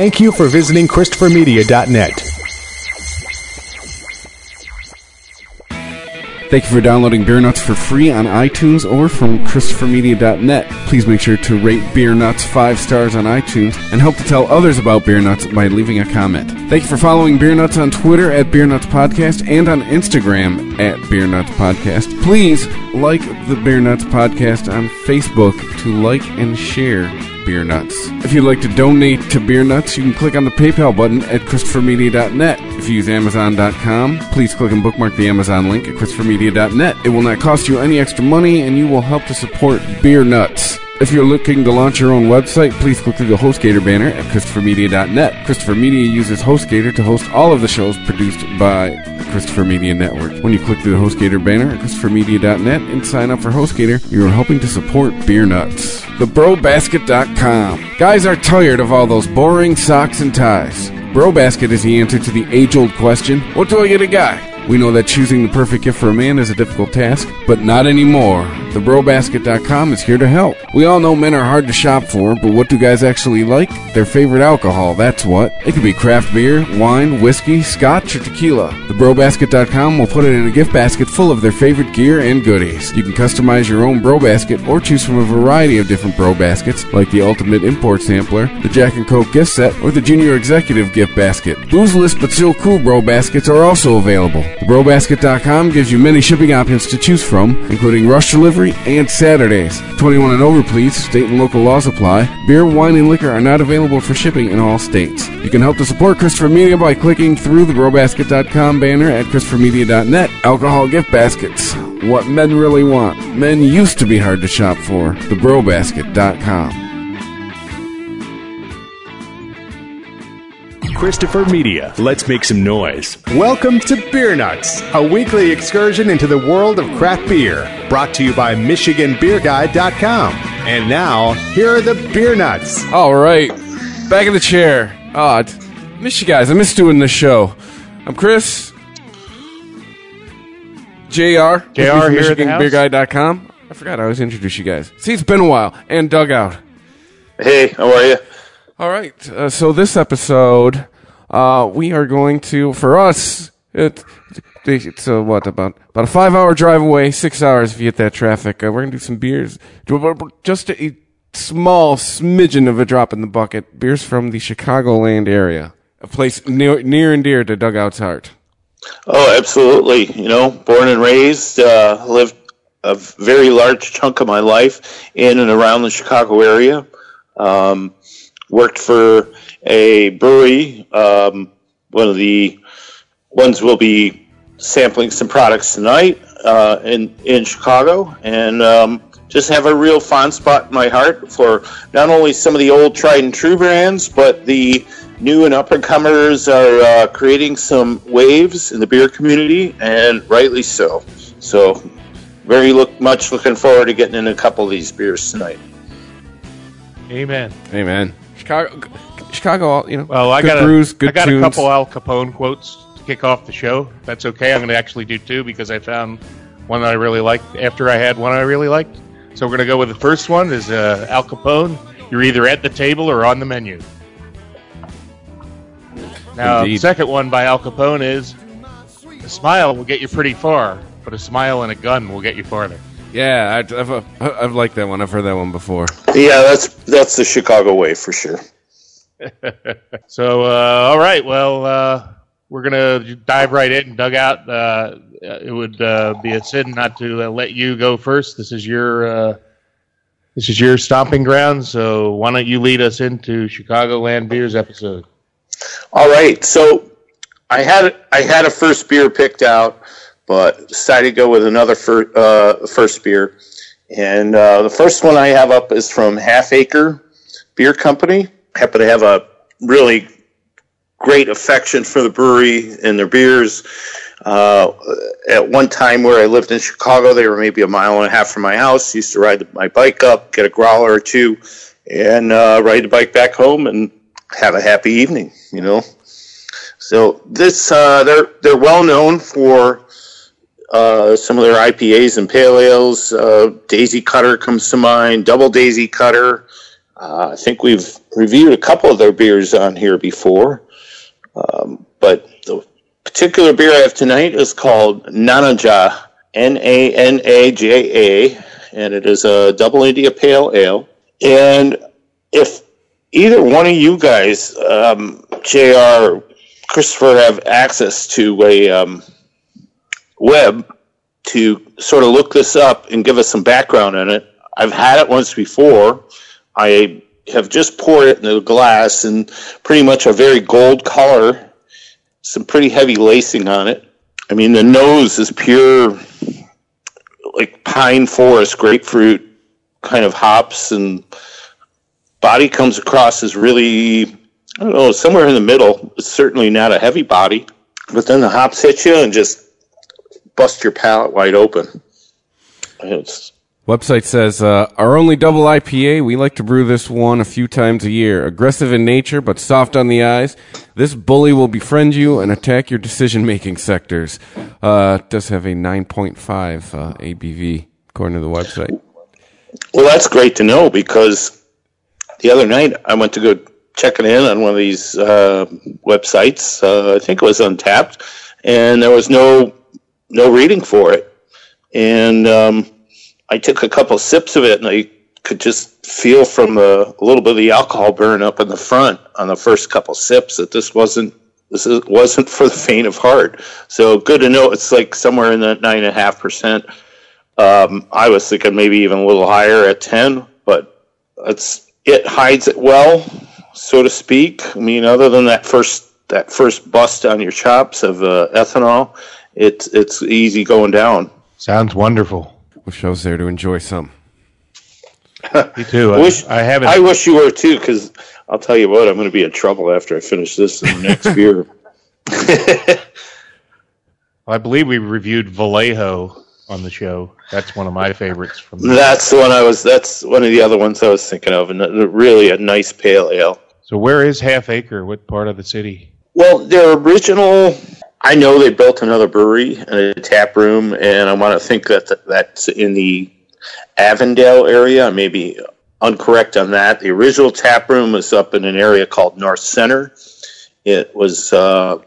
Thank you for visiting ChristopherMedia.net. Thank you for downloading Beer Nuts for free on iTunes or from ChristopherMedia.net. Please make sure to rate Beer Nuts five stars on iTunes and help to tell others about Beer Nuts by leaving a comment. Thank you for following Beer Nuts on Twitter at Beer Nuts Podcast and on Instagram at Beer Nuts Podcast. Please like the Beer Nuts Podcast on Facebook to like and share Beer Nuts. If you'd like to donate to Beer Nuts, you can click on the PayPal button at ChristopherMedia.net. If you use Amazon.com, please click and bookmark the Amazon link at ChristopherMedia.net. It will not cost you any extra money, and you will help to support Beer Nuts. If you're looking to launch your own website, please click through the HostGator banner at ChristopherMedia.net. Christopher Media uses HostGator to host all of the shows produced by Christopher Media Network. When you click through the HostGator banner at ChristopherMedia.net and sign up for HostGator, you are helping to support Beer Nuts. TheBroBasket.com. Guys are tired of all those boring socks and ties. BroBasket is the answer to the age-old question, what do I get a guy? We know that choosing the perfect gift for a man is a difficult task, but not anymore. TheBroBasket.com is here to help. We all know men are hard to shop for, but what do guys actually like? Their favorite alcohol, that's what. It could be craft beer, wine, whiskey, scotch, or tequila. TheBroBasket.com will put it in a gift basket full of their favorite gear and goodies. You can customize your own Bro Basket or choose from a variety of different Bro Baskets, like the Ultimate Import Sampler, the Jack and Coke gift set, or the Junior Executive gift basket. Boozeless but still cool Bro Baskets are also available. TheBroBasket.com gives you many shipping options to choose from, including rush delivery and Saturdays. 21 and over, please. State and local laws apply. Beer, wine, and liquor are not available for shipping in all states. You can help to support Christopher Media by clicking through the BroBasket.com banner at ChristopherMedia.net. Alcohol gift baskets. What men really want. Men used to be hard to shop for. TheBroBasket.com. Christopher Media. Let's make some noise. Welcome to Beer Nuts, a weekly excursion into the world of craft beer, brought to you by MichiganBeerGuide.com. And now, here are the Beer Nuts. All right. Back in the chair. Oh, t- miss you guys. I miss doing this show. I'm Chris. JR. JR here at the. MichiganBeerGuide.com. I forgot I always introduce you guys. See, it's been a while. And Dugout. Hey, how are you? All right. Uh, so this episode, uh, we are going to, for us, it, it's uh, what about about a five hour drive away, six hours if you hit that traffic. Uh, we're gonna do some beers, just a small smidgen of a drop in the bucket. Beers from the Chicagoland area, a place near near and dear to Dugout's heart. Oh, absolutely. You know, born and raised, uh, lived a very large chunk of my life in and around the Chicago area. Um, worked for a brewery. Um, one of the ones we'll be sampling some products tonight uh, in in Chicago, and um, just have a real fond spot in my heart for not only some of the old tried and true brands, but the new and up and comers are uh, creating some waves in the beer community, and rightly so. So, very look much looking forward to getting in a couple of these beers tonight. Amen. Amen. Chicago, Chicago. You know, Well, I good got a, brews, good I got tunes. a couple Al Capone quotes to kick off the show. If That's okay. I'm going to actually do two because I found one that I really liked after I had one I really liked. So we're going to go with the first one is uh, Al Capone. You're either at the table or on the menu. Now, the second one by Al Capone is a smile will get you pretty far, but a smile and a gun will get you farther. Yeah, I, I've uh, I've liked that one. I've heard that one before. Yeah, that's that's the Chicago way for sure. So, uh, all right. Well, uh, we're gonna dive right in. Dugout. Uh, it would uh, be a sin not to uh, let you go first. This is your uh, this is your stomping ground. So, why don't you lead us into Chicagoland beers episode? All right, so I had I had a first beer picked out, but decided to go with another fir- uh, first beer. And uh, the first one I have up is from Half Acre Beer Company. I Happen to have a really great affection for the brewery and their beers. Uh, at one time where I lived in Chicago, they were maybe a mile and a half from my house. Used to ride my bike up, get a growler or two, and uh, ride the bike back home and have a happy evening. You know. So this uh, they're they're well known for uh, some of their IPAs and pale ales. Uh, Daisy Cutter comes to mind. Double Daisy Cutter. Uh, I think we've reviewed a couple of their beers on here before, um, but the particular beer I have tonight is called Navaja, N A V A J A, and it is a double India Pale Ale. And if either one of you guys, um, JR, Christopher, have access to a um, web to sort of look this up and give us some background on it, I've had it once before. I have just poured it into a glass and pretty much a very gold color, some pretty heavy lacing on it. I mean, the nose is pure, like pine forest, grapefruit kind of hops, and body comes across as really, I don't know, somewhere in the middle. It's certainly not a heavy body, but then the hops hit you and just bust your palate wide open. It's Website says, uh, our only double IPA, we like to brew this one a few times a year. Aggressive in nature, but soft on the eyes. This bully will befriend you and attack your decision making sectors. Uh, does have a 9.5 uh, ABV, according to the website. Well, that's great to know because the other night I went to go check it in on one of these uh, websites. Uh, I think it was Untappd, and there was no no reading for it. And um, I took a couple sips of it, and I could just feel from a, a little bit of the alcohol burn up in the front on the first couple sips that this wasn't this is, wasn't for the faint of heart. So good to know it's like somewhere in that nine and a half percent. Um, I was thinking maybe even a little higher at ten, but it's it hides it well, so to speak. I mean, other than that first that first bust on your chops of uh, ethanol, it's it's easy going down. Sounds wonderful. Wish I was there to enjoy some. Me too. I, wish I haven't. I wish you were too, because I'll tell you what, I'm going to be in trouble after I finish this in the next beer. I believe we reviewed Vallejo on the show. That's one of my favorites from. That's the one I was. That's one of the other ones I was thinking of, and really a nice pale ale. So where is Half Acre? What part of the city? Well, their original. I know they built another brewery and a tap room, and I want to think that that's in the Avondale area. I may be uncorrect on that. The original tap room was up in an area called North Center. It was uh,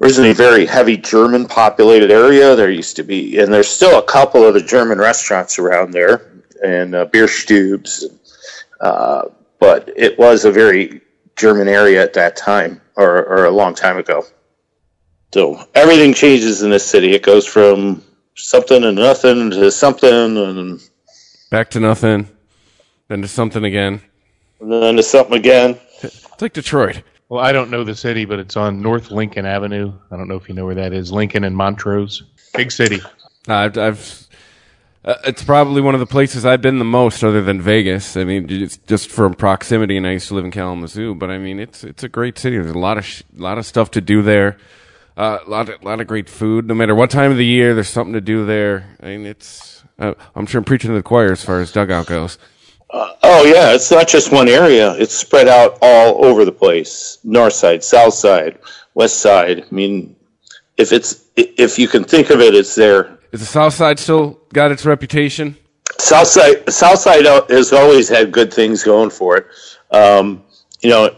originally a very heavy German populated area. There used to be, and there's still a couple of the German restaurants around there and uh, beer stubes. Uh, but it was a very German area at that time, or, or a long time ago. So everything changes in this city. It goes from something to nothing to something, and Back to nothing, then to something again. and then to something again. It's like Detroit. Well, I don't know the city, but it's on North Lincoln Avenue. I don't know if you know where that is. Lincoln and Montrose, big city. I've, I've uh, it's probably one of the places I've been the most, other than Vegas. I mean, it's just from proximity, and I used to live in Kalamazoo. But I mean, it's it's a great city. There's a lot of sh- lot of stuff to do there. Uh, a lot of lot of great food. No matter what time of the year, there's something to do there. I mean, it's. Uh, I'm sure I'm preaching to the choir as far as dugout goes. Oh yeah, it's not just one area. It's spread out all over the place. North side, south side, west side. I mean, if it's if you can think of it, it's there. Is the South Side still got its reputation? South side, south side has always had good things going for it. Um, you know,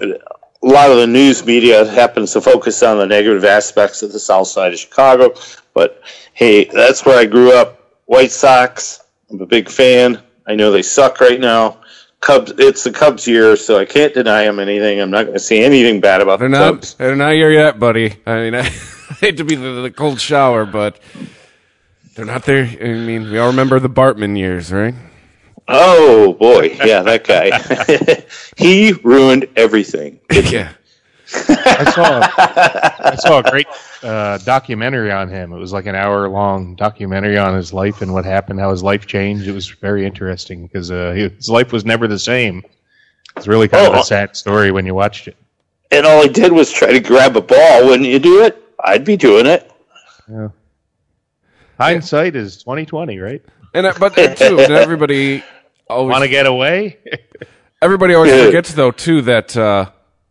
a lot of the news media happens to focus on the negative aspects of the south side of Chicago, but hey, that's where I grew up. White Sox. I'm a big fan. I know they suck right now. Cubs. It's the Cubs year, so I can't deny them anything. I'm not going to say anything bad about They're the not. Cubs. They're not here yet, buddy. I mean, I hate to be the, the cold shower, but they're not there. I mean, we all remember the Bartman years, right? Oh boy, yeah, that guy. he ruined everything. yeah. I saw I saw a great uh, documentary on him. It was like an hour long documentary on his life and what happened, how his life changed. It was very interesting because uh, his life was never the same. It's really kind of Oh. a sad story when you watched it. And all he did was try to grab a ball. Wouldn't you do it? I'd be doing it. Yeah. Hindsight is twenty twenty, right? And uh, but uh, too, and everybody always Want to get away? everybody always forgets though too that uh,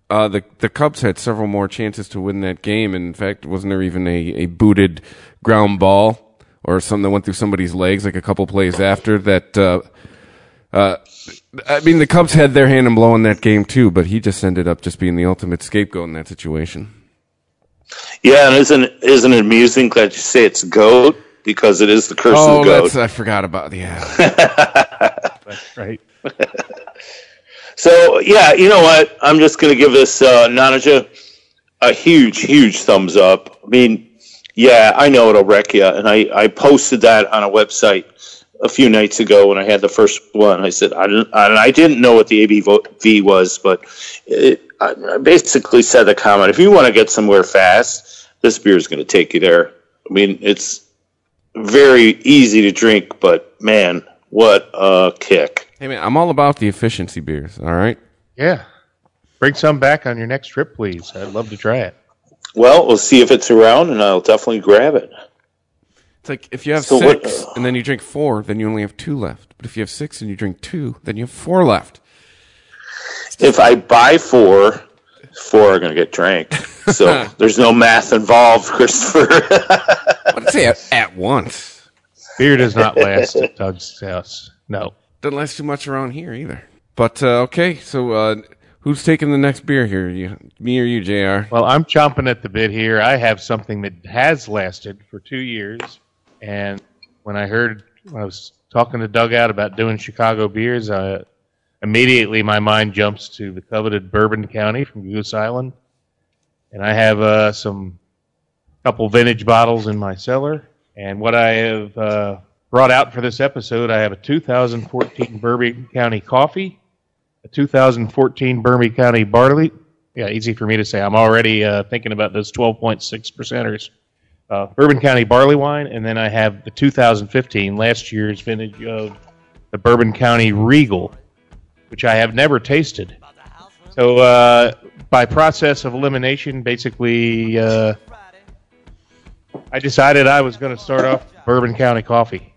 uh, the the Cubs had several more chances to win that game. And in fact, wasn't there even a, a booted ground ball or something that went through somebody's legs like a couple plays after that? Uh, Uh, I mean, the Cubs had their hand in blowing that game too, but he just ended up just being the ultimate scapegoat in that situation. Yeah, and isn't isn't it amusing that you say it's goat because it is the curse oh, of the goat. that's I forgot about yeah. Right. So yeah, you know what? I'm just going to give this uh, Navaja a huge, huge thumbs up. I mean, yeah, I know it'll wreck you, and I I posted that on a website a few nights ago when I had the first one. I said I didn't I, didn't know what the ABV was, but it, I basically said the comment: if you want to get somewhere fast, this beer is going to take you there. I mean, it's very easy to drink, but man, what a kick! Hey man, I'm all about the efficiency beers. All right. Yeah. Bring some back on your next trip, please. I'd love to try it. Well, we'll see if it's around, and I'll definitely grab it. It's like if you have So what- six and then you drink four, then you only have two left. But if you have six and you drink two, then you have four left. If I buy four, four are going to get drank. So there's no math involved, Christopher. I'd say at, at once. Beer does not last at Doug's house. No. Doesn't last too much around here either. But uh, okay, so uh, who's taking the next beer here? You, me or you, Jr. Well, I'm chomping at the bit here. I have something that has lasted for two years. And when I heard, when I was talking to Dugout about doing Chicago beers, I, immediately my mind jumps to the coveted Bourbon County from Goose Island. And I have uh, some couple vintage bottles in my cellar. And what I have uh, brought out for this episode, I have a 2014 Bourbon County coffee, a 2014 Bourbon County barley. Yeah, easy for me to say. I'm already uh, thinking about those 12.6 percenters. Uh, Bourbon County barley wine, and then I have the 2015, last year's vintage of the Bourbon County Regal, which I have never tasted. So, uh, by process of elimination, basically, uh, I decided I was going to start off Bourbon County coffee.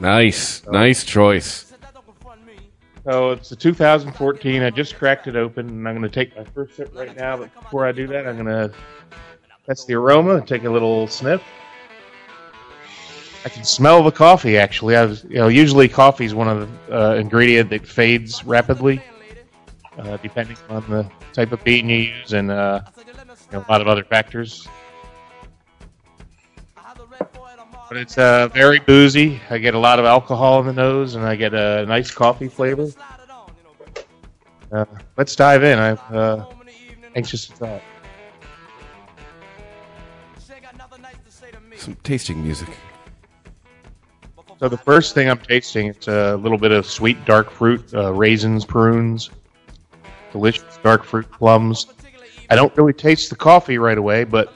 Nice, nice choice. So it's the 2014. I just cracked it open, and I'm going to take my first sip right now. But before I do that, I'm going to. That's the aroma. And take a little sniff. I can smell the coffee. Actually, I was, you know, usually coffee is one of the uh, ingredient that fades rapidly, uh, depending on the type of bean you use and uh, you know, a lot of other factors. But it's uh, very boozy. I get a lot of alcohol in the nose, and I get a nice coffee flavor. Uh, let's dive in. I'm uh, anxious to try. it. Some tasting music. So the first thing I'm tasting, it's a little bit of sweet dark fruit, uh, raisins, prunes, delicious dark fruit plums. I don't really taste the coffee right away, but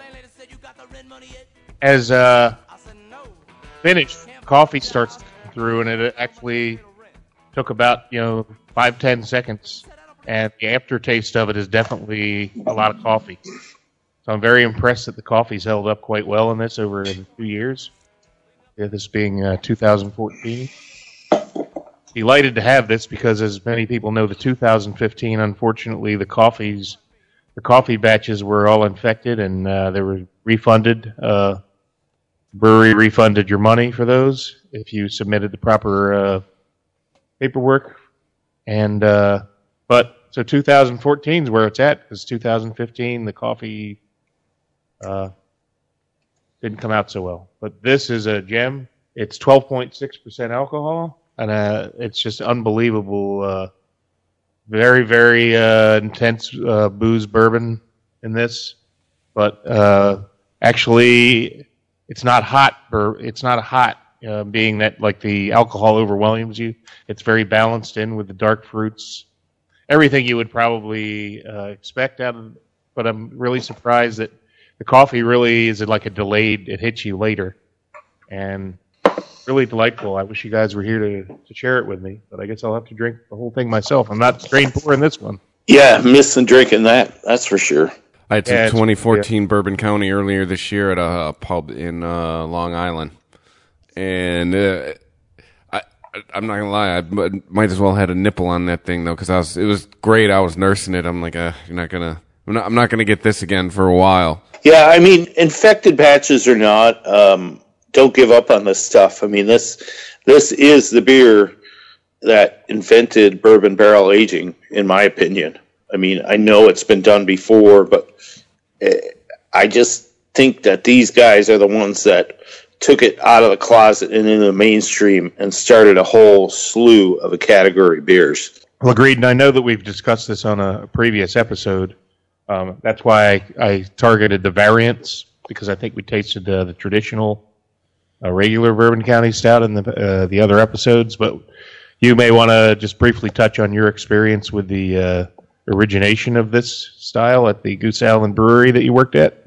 as uh, finished, coffee starts through, and it actually took about you know five ten seconds, and the aftertaste of it is definitely a lot of coffee. So I'm very impressed that the coffee's held up quite well in this over the two years. Yeah, this being uh, 2014. Delighted to have this because, as many people know, the 2015, unfortunately, the coffees, the coffee batches were all infected and uh, they were refunded. Uh, brewery refunded your money for those if you submitted the proper uh, paperwork. And uh, but so 2014 is where it's at because 2015 the coffee uh, didn't come out so well. But this is a gem. It's 12.6% alcohol, and uh, it's just unbelievable. Uh, very, very uh, intense uh, booze bourbon in this, but uh, actually, it's not hot. Bur- it's not a hot, uh, being that like the alcohol overwhelms you. It's very balanced in with the dark fruits, everything you would probably uh, expect out of. But I'm really surprised that the coffee really is like a delayed. It hits you later, and really delightful. I wish you guys were here to, to share it with me, but I guess I'll have to drink the whole thing myself. I'm not strain pouring this one. yeah, missing drinking that. That's for sure. I had some Yeah, it's- 2014 Bourbon County earlier this year at a, pub in uh, Long Island, and uh, I, I'm not gonna lie, I might as well had a nipple on that thing though, because I was it was great. I was nursing it. I'm like, uh, you're not gonna, I'm not, I'm not gonna get this again for a while. Yeah, I mean, infected batches or not, um, don't give up on this stuff. I mean, this this is the beer that invented bourbon barrel aging, in my opinion. I mean, I know it's been done before, but eh, I just think that these guys are the ones that took it out of the closet and into the mainstream and started a whole slew of a category beers. Well, agreed. And I know that we've discussed this on a previous episode. Um, that's why I, I targeted the variants because I think we tasted uh, the traditional uh, regular Bourbon County Stout in the uh, the other episodes. But you may want to just briefly touch on your experience with the uh, origination of this style at the Goose Island Brewery that you worked at.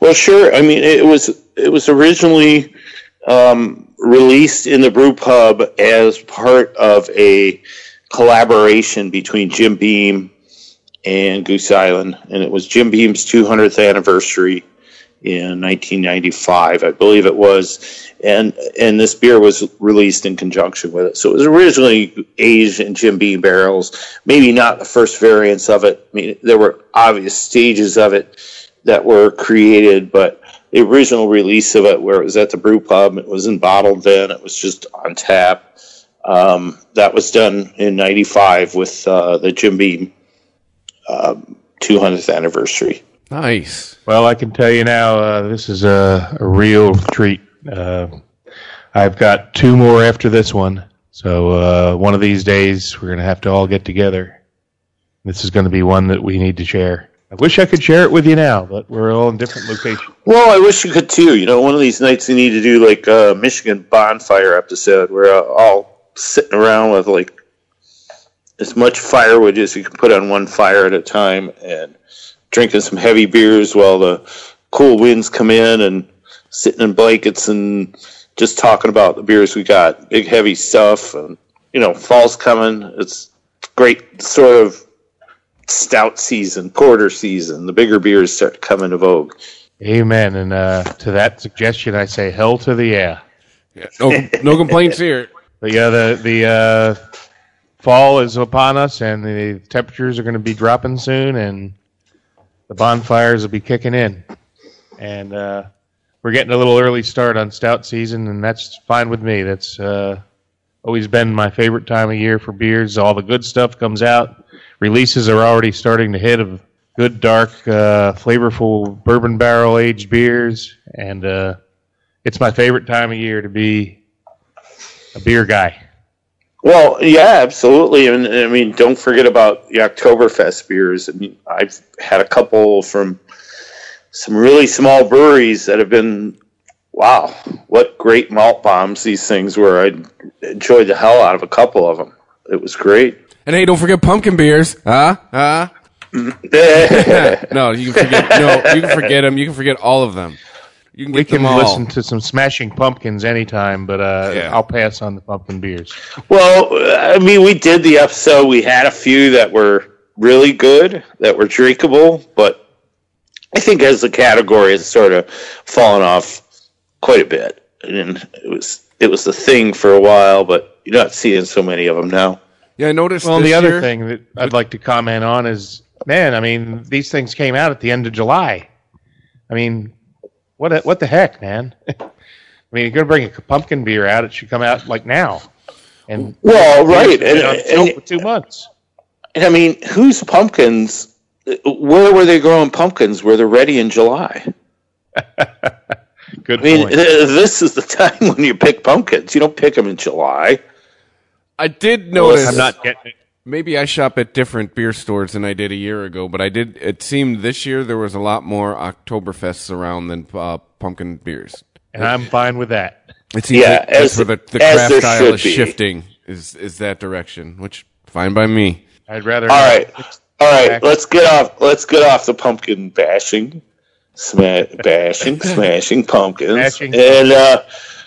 Well, sure. I mean, it was it was originally um, released in the brew pub as part of a collaboration between Jim Beam and Goose Island, and it was Jim Beam's 200th anniversary in 1995, I believe it was, and and this beer was released in conjunction with it. So it was originally aged in Jim Beam barrels, maybe not the first variants of it. I mean, there were obvious stages of it that were created, but the original release of it, where it was at the brew pub, it was in bottled then, it was just on tap. Um, that was done in '95 with uh, the Jim Beam um, 200th anniversary. Nice. Well, I can tell you now, uh, this is a, a real treat. Uh, I've got two more after this one. So uh, one of these days, we're going to have to all get together. This is going to be one that we need to share. I wish I could share it with you now, but we're all in different locations. Well, I wish you could too. You know, one of these nights we need to do like a Michigan bonfire episode where uh, all sitting around with like as much firewood as you can put on one fire at a time and drinking some heavy beers while the cool winds come in and sitting in blankets and just talking about the beers we got. Big heavy stuff and you know, fall's coming. It's great sort of stout season, porter season. The bigger beers start coming to come into vogue. Amen. And uh, to that suggestion, I say hell to the air. Yeah, no, no complaints here. But yeah, the the uh, fall is upon us, and the temperatures are going to be dropping soon, and the bonfires will be kicking in. And uh, we're getting a little early start on stout season, and that's fine with me. That's uh, always been my favorite time of year for beers. All the good stuff comes out. Releases are already starting to hit of good, dark, uh, flavorful bourbon barrel aged beers, and uh, it's my favorite time of year to be a beer guy. Well, yeah, absolutely. And I mean, don't forget about the Oktoberfest beers. I mean, I've had a couple from some really small breweries that have been, wow, what great malt bombs these things were. I enjoyed the hell out of a couple of them. It was great. And hey, don't forget pumpkin beers. Huh? Huh? no, you can forget. No, you can forget them. You can forget all of them. You can We can them all. listen to some Smashing Pumpkins anytime, but uh, Yeah. I'll pass on the pumpkin beers. Well, I mean, we did the episode. We had a few that were really good, that were drinkable, but I think as the category has sort of fallen off quite a bit. And it was it was the thing for a while, but you're not seeing so many of them now. Yeah, I noticed. Well, this the other year- thing that I'd like to comment on is, man, I mean, these things came out at the end of July. I mean, what the- what the heck, man? I mean, you're gonna bring a pumpkin beer out; it should come out like now. And Well, right, It's been on and, and, for two months. and I mean, whose pumpkins? Where were they growing pumpkins? Were they ready in July? Good I mean, point. this is the time when you pick pumpkins. You don't pick them in July. I did notice. I'm not getting it. Maybe I shop at different beer stores than I did a year ago, but I did. It seemed this year there was a lot more Oktoberfests around than uh, pumpkin beers. and I'm fine with that. It seems Yeah, like that's as- where the, the as craft style is be. shifting. Is is that direction? Which fine by me. I'd rather. All right, all right. Back- Let's get off. Let's get off the pumpkin bashing, sma- bashing, smashing pumpkins. Smashing and uh,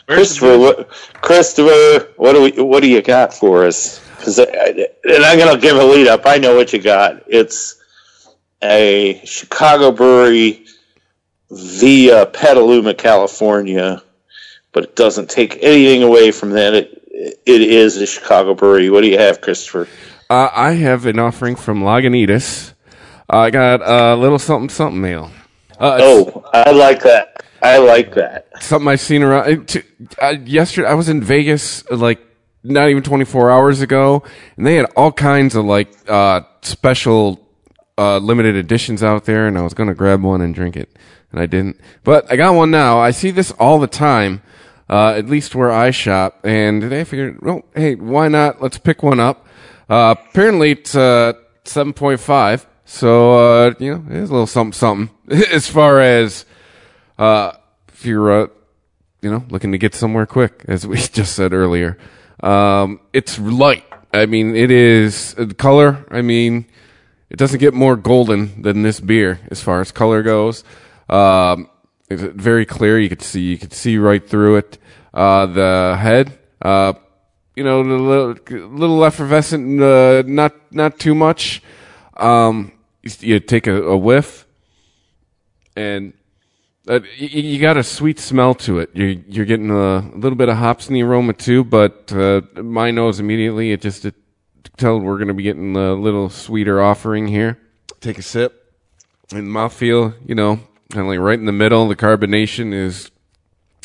Christopher, what, Christopher, what do we? What do you got for us? 'Cause and I'm gonna give a lead up. I know what you got. It's a Chicago brewery via Petaluma, California, but it doesn't take anything away from that. It it is a Chicago brewery. What do you have, Christopher? Uh, I have an offering from Lagunitas. I got a little something something ale. Uh, Oh, I like that. I like that. something I've seen around. uh, yesterday, I was in Vegas like not even 24 hours ago, and they had all kinds of like uh, special uh, limited editions out there, and I was gonna grab one and drink it, and I didn't. But I got one now. I see this all the time, uh, at least where I shop, and I figured, well, hey, why not? Let's pick one up. Uh, apparently it's uh, 7.5, so uh, you know it's a little something something as far as uh, if you're you know looking to get somewhere quick, as we just said earlier. Um, it's light. I mean, it is uh, color. I mean, it doesn't get more golden than this beer as far as color goes. Um, it's very clear. You could see you could see right through it. Uh, the head, uh, you know, a little, little effervescent, uh, not not too much. Um, you, you take a, a whiff, and uh, you, you got a sweet smell to it. You're you're getting a, little bit of hops in the aroma too, but uh, my nose immediately it just it tell we're going to be getting a little sweeter offering here. Take a sip, and mouthfeel, you know, kind of like right in the middle. The carbonation is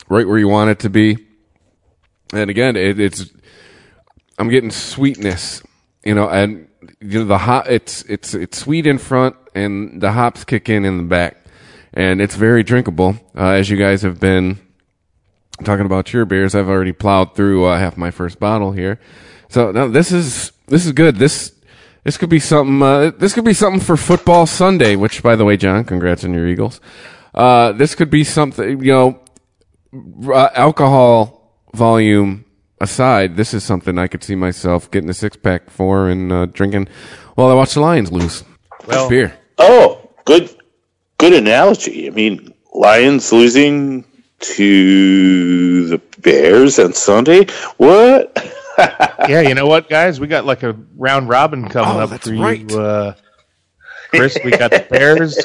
right where you want it to be, and again, it, it's I'm getting sweetness, you know, and you know the hop. It's it's it's sweet in front, and the hops kick in in the back and it's very drinkable. Uh, as you guys have been talking about your beers, I've already plowed through uh, half my first bottle here. So now this is this is good. This this could be something. Uh, this could be something for football Sunday. Which, by the way, John, congrats on your Eagles. Uh, this could be something. You know, uh, alcohol volume aside, this is something I could see myself getting a six pack for and uh, drinking while I watch the Lions lose. Well, beer. Oh, good, good analogy. I mean, Lions losing to the Bears on Sunday. What? yeah, you know what, guys? We got like a round robin coming Oh, up that's for right. you, uh, Chris. We got the Bears.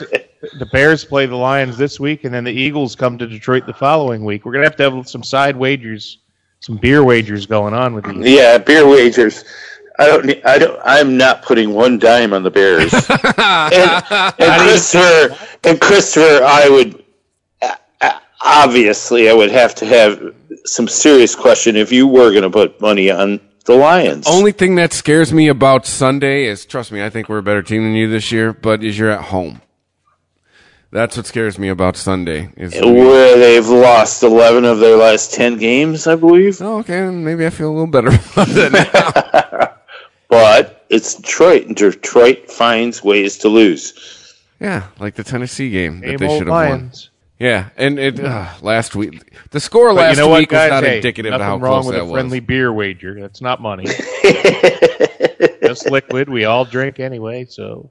The Bears play the Lions this week, and then the Eagles come to Detroit the following week. We're gonna have to have some side wagers, some beer wagers going on with these. Yeah, beer wagers. I don't. I don't. I'm not putting one dime on the Bears. and, and Christopher, and Christopher, I would obviously I would have to have some serious question if you were going to put money on the Lions. Only thing that scares me about Sunday is, trust me, I think we're a better team than you this year, but is you're at home. That's what scares me about Sunday. Is where they've lost 11 of their last 10 games, I believe. oh, okay, maybe I feel a little better about it now. But it's Detroit, and Detroit finds ways to lose. yeah, like the Tennessee game that they old should have won. Lions. Yeah, and it uh, last week the score But last you know what, week guys? was not Hey, indicative of nothing how wrong close with that a friendly was. beer wager. That's not money. Just liquid. We all drink anyway, so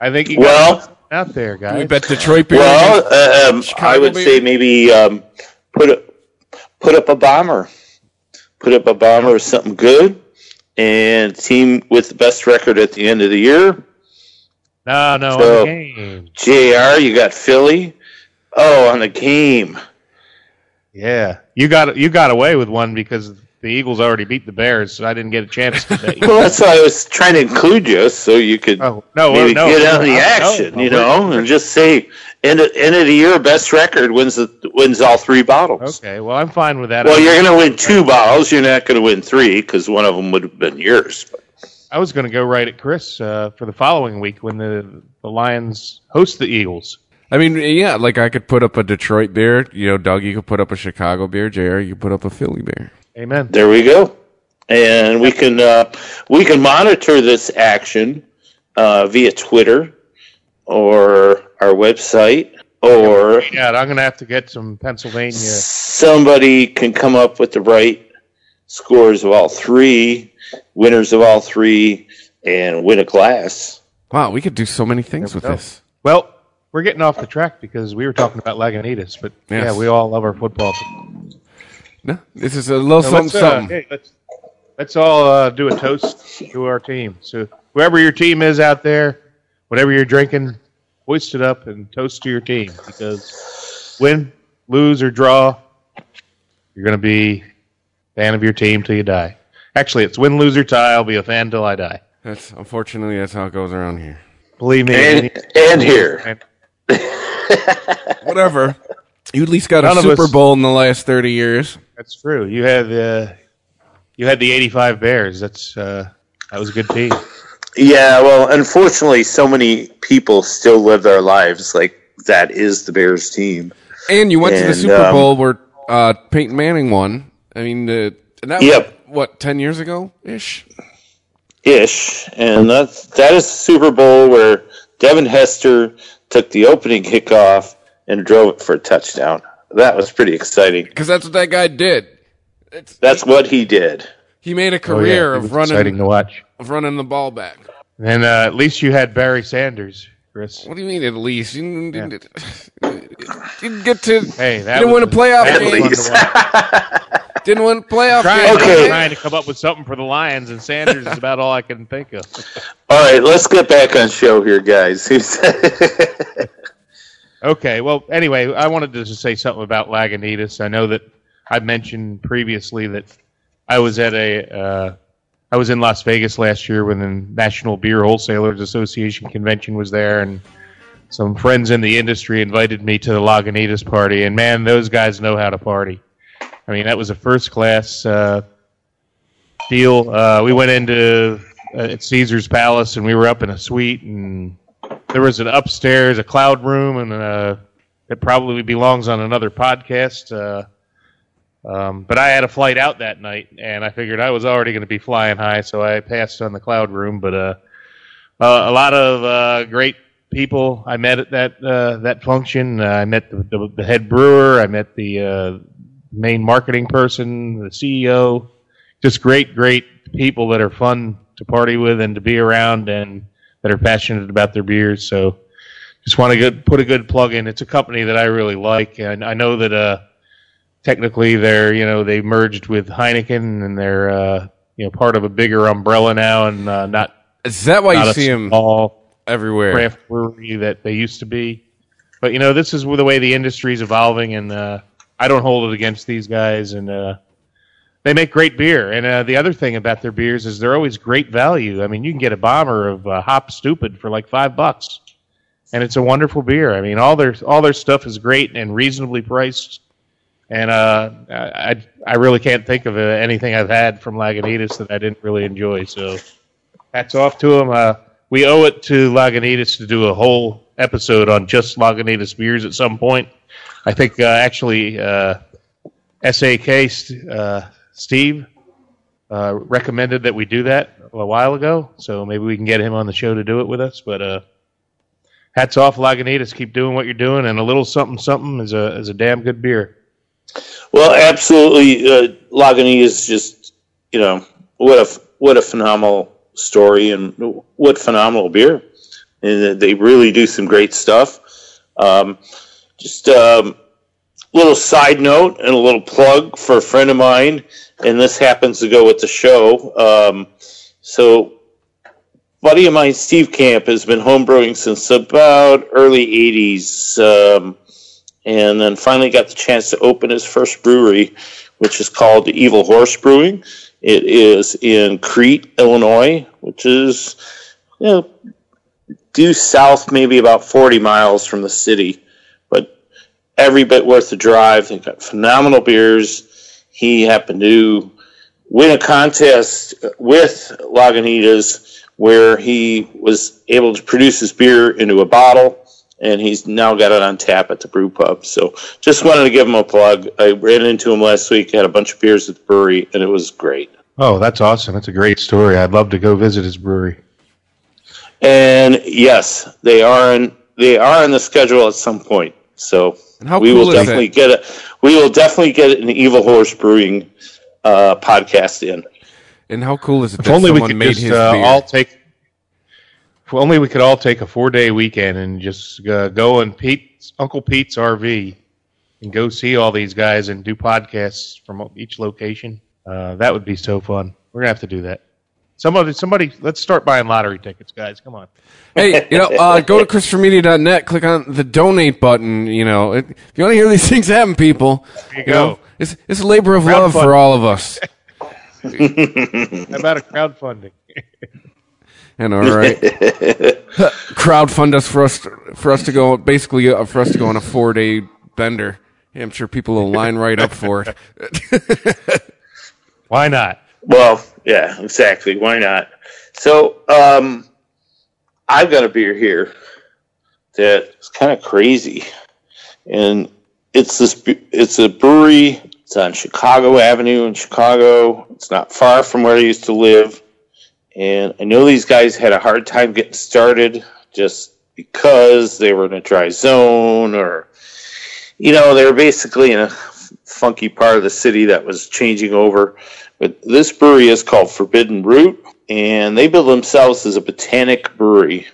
I think you got Well- something out there, guys. We bet Detroit beer. Well, uh, um, I would beer? say maybe um, put a, put up a bomber, put up a bomber or something good, and team with the best record at the end of the year. no, no, on So- the game. Jr. You got Philly. Oh, on the game. Yeah, you got you got away with one because the Eagles already beat the Bears, so I didn't get a chance to bet you. Well, that's why I was trying to include you, so you could Oh no, maybe no, get on the no, action, no, you no, know, and just say end of, end of the year best record wins the wins all three bottles. Okay, well I'm fine with that. Well, I, you're going to win two bottles. You're not going to win three because one of them would have been yours. I was going to go right at Chris uh, for the following week when the the Lions host the Eagles. I mean, yeah, like I could put up a Detroit beer. You know, Doug, you could put up a Chicago beer. Jr., you could put up a Philly beer. Amen. There we go, and we can uh, we can monitor this action uh, via Twitter or our website, or Yeah, I'm going to have to get some Pennsylvania. somebody can come up with the right scores of all three, winners of all three, and win a glass. Wow, we could do so many things with go. this. Well, we're getting off the track because we were talking about Lagunitas, but Yes. yeah, we all love our football. No, this is a little So something, let's, uh, something. hey, let's let's all uh, do a toast to our team. So whoever your team is out there, whatever you're drinking, hoist it up and toast to your team because win, lose, or draw, you're going to be a fan of your team till you die. Actually, it's win, lose, or tie. I'll be a fan till I die. That's unfortunately that's how it goes around here. Believe me. And and here, Whatever. You at least got None a Super us- Bowl in the last thirty years. That's true. You had uh, you had the '85 Bears. That's uh, that was a good team. Yeah, well, unfortunately, so many people still live their lives like that is the Bears team. And you went to the And, Super um, Bowl where uh, Peyton Manning won. I mean, uh, and that Yep. was, what, 10 years ago ish? Ish, and that's that is the Super Bowl where Devin Hester took the opening kickoff and drove it for a touchdown. That was pretty exciting. Because that's what that guy did. It's, That's what he did. He made a Oh, yeah, career of was exciting running to watch. of running the ball back. And uh, at least you had Barry Sanders, Chris. What do you mean at least? You didn't, you didn't get to. Hey, that didn't win a playoff At game. least. Didn't win a playoff Trying, game. Okay. trying to come up with something for the Lions, and Sanders is about all I can think of. All right, let's get back on show here, guys. Okay, well, anyway, I wanted to just say something about Lagunitas. I know that I mentioned previously that I was at a, uh, I was in Las Vegas last year when the National Beer Wholesalers Association convention was there, and some friends in the industry invited me to the Lagunitas party, and man, those guys know how to party. I mean, that was a first class uh, deal. Uh, we went into uh, at Caesar's Palace, and we were up in a suite, and there was an upstairs, a cloud room, and uh, it probably belongs on another podcast. Um, but I had a flight out that night, and I figured I was already going to be flying high, so I passed on the cloud room. But uh, uh, a lot of uh, great people I met at that uh, that function. Uh, I met the, the, the head brewer. I met the uh, main marketing person, the CEO. Just great, great people that are fun to party with and to be around, and that are passionate about their beers. So, just want to put a good plug in. It's a company that I really like, and I know that uh, technically they're you know they merged with Heineken and they're uh, you know part of a bigger umbrella now, and uh, not Is that why you see them all everywhere? craft brewery that they used to be. But you know, this is the way the industry's evolving, and uh, I don't hold it against these guys. And uh, they make great beer. And uh, the other thing about their beers is they're always great value. I mean, you can get a bomber of uh, Hop Stoopid for like five bucks, and it's a wonderful beer. I mean, all their all their stuff is great and reasonably priced. And uh, I I really can't think of uh, anything I've had from Lagunitas that I didn't really enjoy. So hats off to them. Uh, we owe it to Lagunitas to do a whole episode on just Lagunitas beers at some point. I think uh, actually uh, SAK uh, Steve recommended that we do that a while ago, so maybe we can get him on the show to do it with us. But hats off, Lagunitas. Keep doing what you're doing, and a little something something is a is a damn good beer. Well, absolutely. Uh, Lagunitas is just, you know, what a what a phenomenal story and what phenomenal beer. And they really do some great stuff. Um, just a um, little side note and a little plug for a friend of mine, and this happens to go with the show. Um, so, buddy of mine, Steve Camp, has been homebrewing since about early '80s. And then finally got the chance to open his first brewery, which is called Evil Horse Brewing. It is in Crete, Illinois, which is you know due south, maybe about forty miles from the city, but every bit worth the drive. They've got phenomenal beers. He happened to win a contest with Lagunitas where he was able to produce his beer into a bottle and he's now got it on tap at the brew pub. So just wanted to give him a plug. I ran into him last week, had a bunch of beers at the brewery, and it was great. Oh, that's awesome! That's a great story. I'd love to go visit his brewery. And yes, they are in they are on the schedule at some point. So how we cool will definitely it? get it. We will definitely get an Evil Horse Brewing uh, podcast in. And how cool is it If that only we someone could made just his uh, beer? all take. If only we could all take a four-day weekend and just uh, go in Pete's Uncle Pete's RV and go see all these guys and do podcasts from each location. Uh, that would be so fun. We're gonna have to do that. Somebody, somebody, let's start buying lottery tickets, guys. Come on. hey, you know, uh, go to ChristopherMedia.net, click on the donate button. You know, if you want to hear these things happen, people, There you you know, go. it's it's a labor of love for all of us. How about a crowdfunding? And all right, crowdfund us for us for us to go basically uh, for us to go on a four day bender. Yeah, I'm sure people will line right up for it. Why not? Well, yeah, exactly. Why not? So, um, I've got a beer here that's kind of crazy, and it's this. It's a brewery. It's on Chicago Avenue in Chicago. It's not far from where I used to live, and I know these guys had a hard time getting started just because they were in a dry zone, or you know, they were basically in a funky part of the city that was changing over. But this brewery is called Forbidden Root, and they build themselves as a botanic brewery,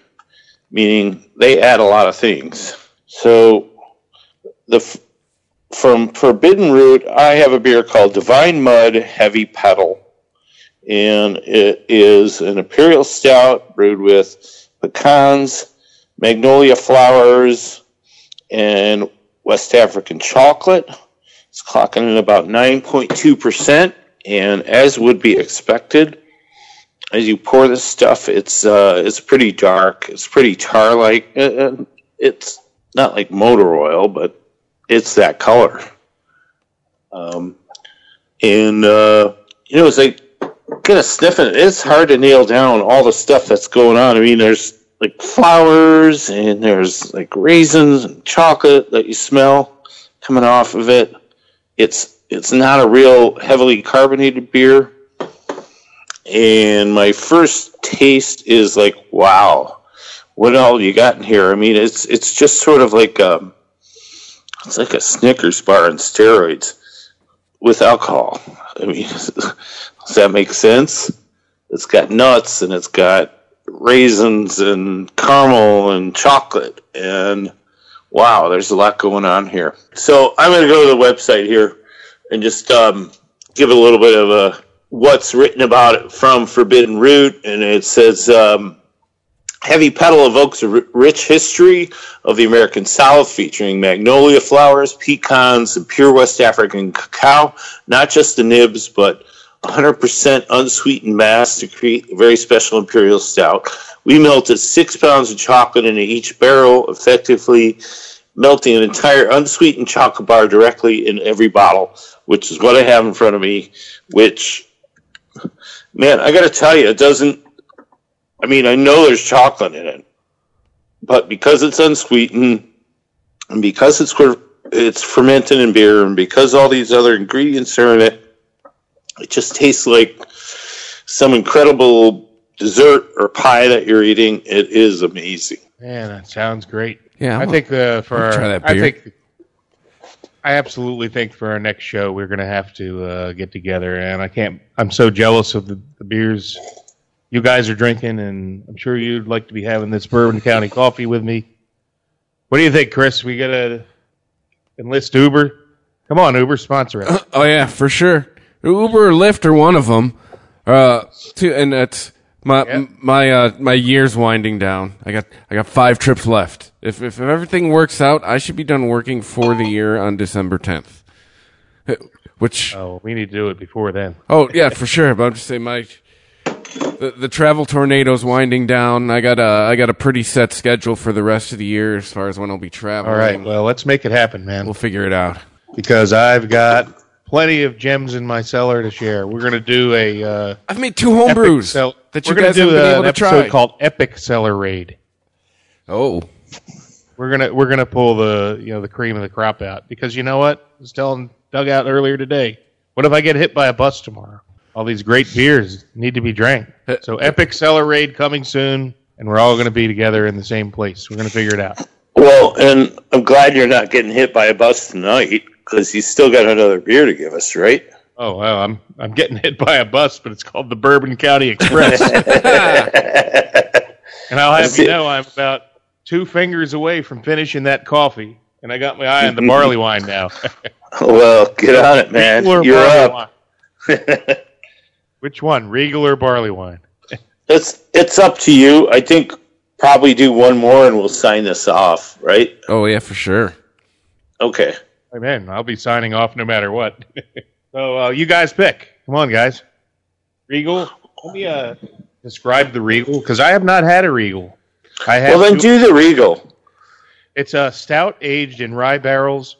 meaning they add a lot of things. So the from Forbidden Root, I have a beer called Divine Mud Heavy Petal, and it is an imperial stout brewed with pecans, magnolia flowers, and West African chocolate. It's clocking in about 9.2%. And as would be expected, as you pour this stuff, it's uh, it's pretty dark. It's pretty tar like. Uh, it's not like motor oil, but it's that color. Um, and uh, you know, it's like kind of sniffing it. It's hard to nail down all the stuff that's going on. I mean, there's like flowers and there's like raisins and chocolate that you smell coming off of it. It's it's not a real heavily carbonated beer. And my first taste is like, wow, what all you got in here? I mean, it's it's just sort of like um, it's like a Snickers bar on steroids with alcohol. I mean, does that make sense? It's got nuts and it's got raisins and caramel and chocolate and wow, there's a lot going on here. So I'm going to go to the website here and just um, give a little bit of a what's written about it from Forbidden Root, and it says um, Heavy Petal evokes a rich history of the American South, featuring magnolia flowers, pecans, and pure West African cacao. Not just the nibs, but 100% unsweetened mass to create a very special imperial stout. We melted six pounds of chocolate into each barrel, effectively melting an entire unsweetened chocolate bar directly in every bottle which is what I have in front of me, which, man, I got to tell you, it doesn't, I mean, I know there's chocolate in it, but because it's unsweetened and because it's, it's fermented in beer and because all these other ingredients are in it, it just tastes like some incredible dessert or pie that you're eating. It is amazing. Man, that sounds great. Yeah, I I'm think the for I'll try our, that I think I absolutely think for our next show we're going to have to uh, get together, and I can't. I'm so jealous of the, the beers you guys are drinking, and I'm sure you'd like to be having this Bourbon County coffee with me. What do you think, Chris? We got to enlist Uber. Come on, Uber, sponsor us. Oh yeah, for sure. Uber or Lyft are one of them. Uh, two, and that's my Yeah. my uh my year's winding down. I got I got five trips left. If if everything works out, I should be done working for the year on December tenth. Which Oh, we need to do it before then. oh yeah for sure. But I'm just saying my the, the travel tornado's winding down. I got a I got a pretty set schedule for the rest of the year as far as when I'll be traveling. All right, well, let's make it happen, man. we'll figure it out. Because I've got plenty of gems in my cellar to share. We're going to do a uh, I've made two homebrews cell- that we're you gonna guys do haven't been able an to episode try. called Epic Cellar Raid. oh, We're gonna we're gonna pull the you know the cream of the crop out because you know what I was telling Dugout earlier today. What if I get hit by a bus tomorrow? All these great beers need to be drank. Uh, so Epic Cellar Raid coming soon, and we're all going to be together in the same place. We're going to figure it out. Well, and I'm glad you're not getting hit by a bus tonight because you still got another beer to give us, right? Oh well, I'm I'm getting hit by a bus, but it's called the Bourbon County Express. And I'll have you know, I'm about two fingers away from finishing that coffee, and I got my eye on the barley wine now. well, get on it, man. You're barley up. wine? Which one, Regal or barley wine? It's it's up to you. I think probably do one more and we'll sign this off, right? oh yeah, for sure. Okay. Hey man, I'll be signing off no matter what. so uh, you guys pick. Come on, guys. Regal. Let me uh, describe the Regal because I have not had a Regal. I have. Well, then two- do the Regal. It's a stout aged in rye barrels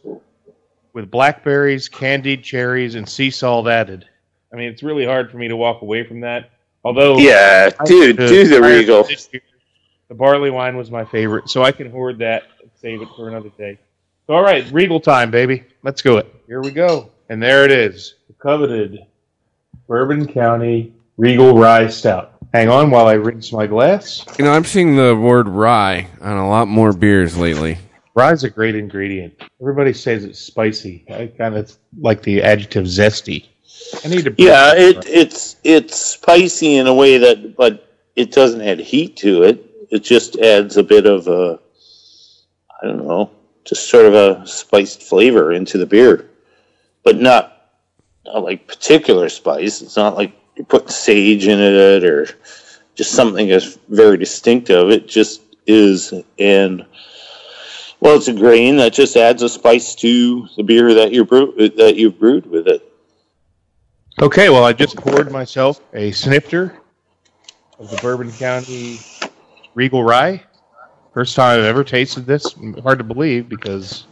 with blackberries, candied cherries, and sea salt added. I mean, it's really hard for me to walk away from that. Although, Yeah, dude, the- do the Regal. year, The barley wine was my favorite, so I can hoard that and save it for another day. So, all right, Regal time, baby. Let's go it. Here we go. And there it is, the coveted Bourbon County Regal Rye Stout. Hang on while I rinse my glass. You know, I'm seeing the word rye on a lot more beers lately. Rye's a great ingredient. Everybody says it's spicy. I kind of like the adjective zesty. I need to. Yeah, it it's it's spicy in a way that, but it doesn't add heat to it. It just adds a bit of a, I don't know, just sort of a spiced flavor into the beer, but not, not like particular spice. It's not like you're putting sage in it or just something that's very distinctive. It just is, and well, it's a grain that just adds a spice to the beer that you brew that you've brewed with it. Okay, well, I just poured myself a snifter of the Bourbon County Regal Rye. First time I've ever tasted this. Hard to believe because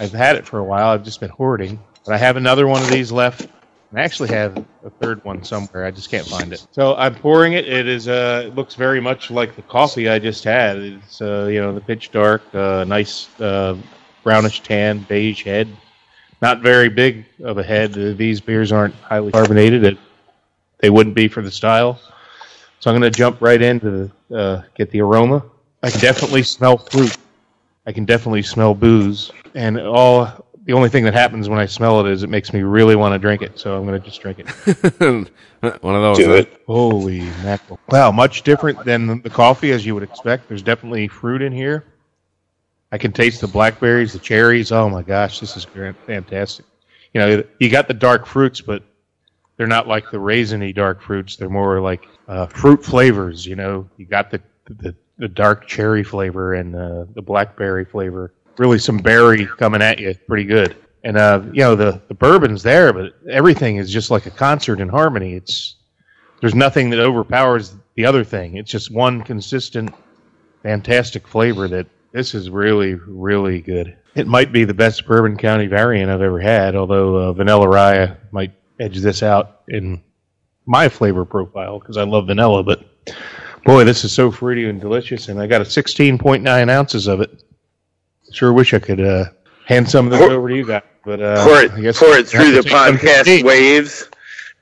I've had it for a while. I've just been hoarding. But I have another one of these left. I actually have a third one somewhere. I just can't find it. So I'm pouring it. It is. Uh, it looks very much like the coffee I just had. It's uh, you know the pitch dark, uh, nice uh, brownish tan, beige head. Not very big of a head. These beers aren't highly carbonated. It, they wouldn't be for the style. So I'm going to jump right into the, uh, get the aroma. I can definitely smell fruit. I can definitely smell booze. And all the only thing that happens when I smell it is it makes me really want to drink it. So I'm going to just drink it. One of those. Do it. Holy mackerel. Wow, much different than the coffee as you would expect. There's definitely fruit in here. I can taste the blackberries, the cherries. Oh my gosh, this is grand, fantastic. You know, you got the dark fruits, but they're not like the raisiny dark fruits. They're more like uh, fruit flavors. You know, you got the the, the dark cherry flavor and uh, the blackberry flavor. Really, some berry coming at you, pretty good. And uh, you know, the the bourbon's there, but everything is just like a concert in harmony. It's there's nothing that overpowers the other thing. It's just one consistent, fantastic flavor that this is really, really good. It might be the best Bourbon County variant I've ever had, although uh, Vanilla Rye might edge this out in my flavor profile because I love vanilla. But boy, this is so fruity and delicious, and I got a 16.9 ounces of it. Sure wish I could uh, hand some of this Pour- over to you guys, but uh, pour it, pour it through the have to take some podcast waves.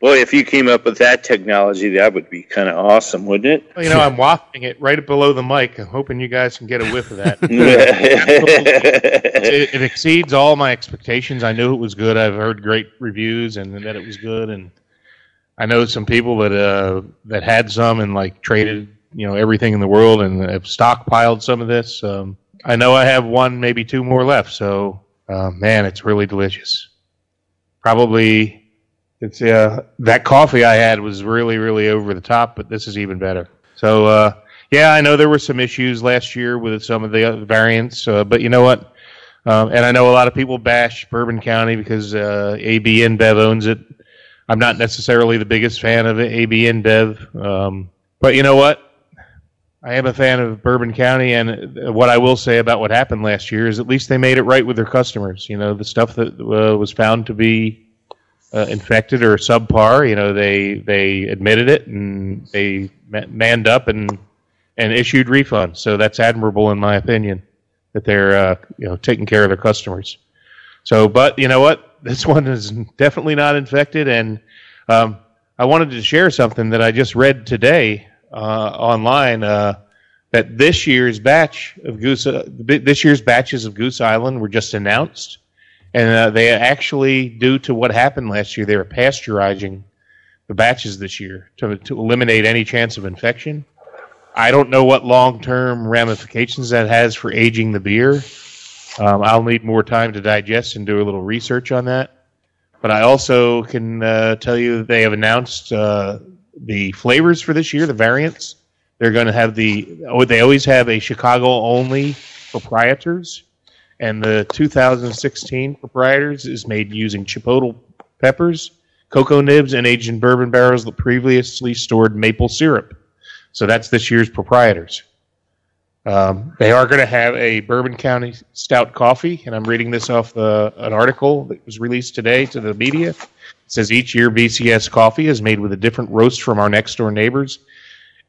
Boy, if you came up with that technology, that would be kind of awesome, wouldn't it? Well, you know, I'm wafting it right below the mic. I'm hoping you guys can get a whiff of that. it? it, it exceeds all my expectations. I knew it was good. I've heard great reviews and that it was good, and I know some people that uh, that had some and like traded, you know, everything in the world and have stockpiled some of this. Um, I know I have one, maybe two more left. So, uh, man, it's really delicious. Probably, it's uh, that coffee I had was really, really over the top, but this is even better. So, uh, yeah, I know there were some issues last year with some of the variants, uh, but you know what? Um, and I know a lot of people bash Bourbon County because uh, AB InBev owns it. I'm not necessarily the biggest fan of AB InBev, um, but you know what? I am a fan of Bourbon County, and uh, what I will say about what happened last year is at least they made it right with their customers. You know, the stuff that uh, was found to be uh, infected or subpar, you know, they they admitted it and they manned up and and issued refunds. So that's admirable in my opinion that they're uh, you know taking care of their customers. So, but you know what? This one is definitely not infected, and um, I wanted to share something that I just read today uh, online. Uh, that this year's batch of Goose, uh, this year's batches of Goose Island were just announced, and uh, they actually, due to what happened last year, they were pasteurizing the batches this year to to eliminate any chance of infection. I don't know what long term ramifications that has for aging the beer. Um, I'll need more time to digest and do a little research on that. But I also can uh, tell you that they have announced uh, the flavors for this year, the variants. They're going to have the, oh, they always have a Chicago only proprietors. And the 2016 proprietors is made using chipotle peppers, cocoa nibs, and aged in bourbon barrels that previously stored maple syrup. So that's this year's proprietors. Um, they are going to have a Bourbon County Stout coffee, and I'm reading this off the, an article that was released today to the media. It says each year BCS coffee is made with a different roast from our next door neighbors.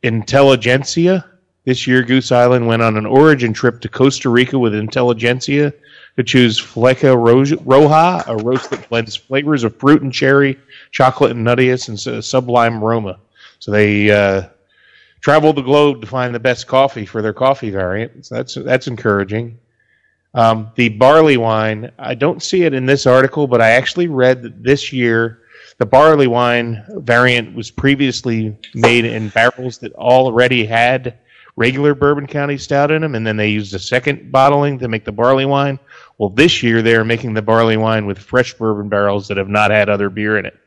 Intelligentsia. This year, Goose Island went on an origin trip to Costa Rica with Intelligentsia to choose Flecha Roja, a roast that blends flavors of fruit and cherry, chocolate and nuttiness, and sublime aroma. So they uh, traveled the globe to find the best coffee for their coffee variant. So that's that's encouraging. Um, the barley wine, I don't see it in this article, but I actually read that this year the barley wine variant was previously made in barrels that already had regular Bourbon County Stout in them, and then they used a second bottling to make the barley wine. Well, this year they're making the barley wine with fresh bourbon barrels that have not had other beer in it,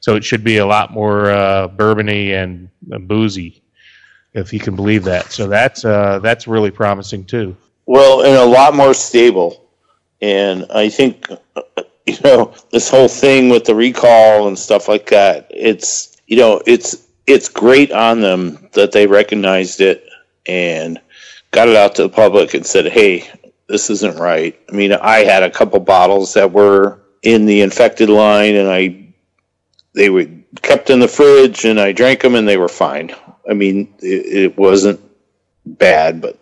so it should be a lot more uh, bourbony and, and boozy, if you can believe that. So that's uh, that's really promising too. Well, and a lot more stable, and I think you know this whole thing with the recall and stuff like that. It's you know it's it's great on them that they recognized it and got it out to the public and said, "Hey, this isn't right." I mean, I had a couple bottles that were in the infected line, and I they were kept in the fridge, and I drank them, and they were fine. I mean, it, it wasn't bad, but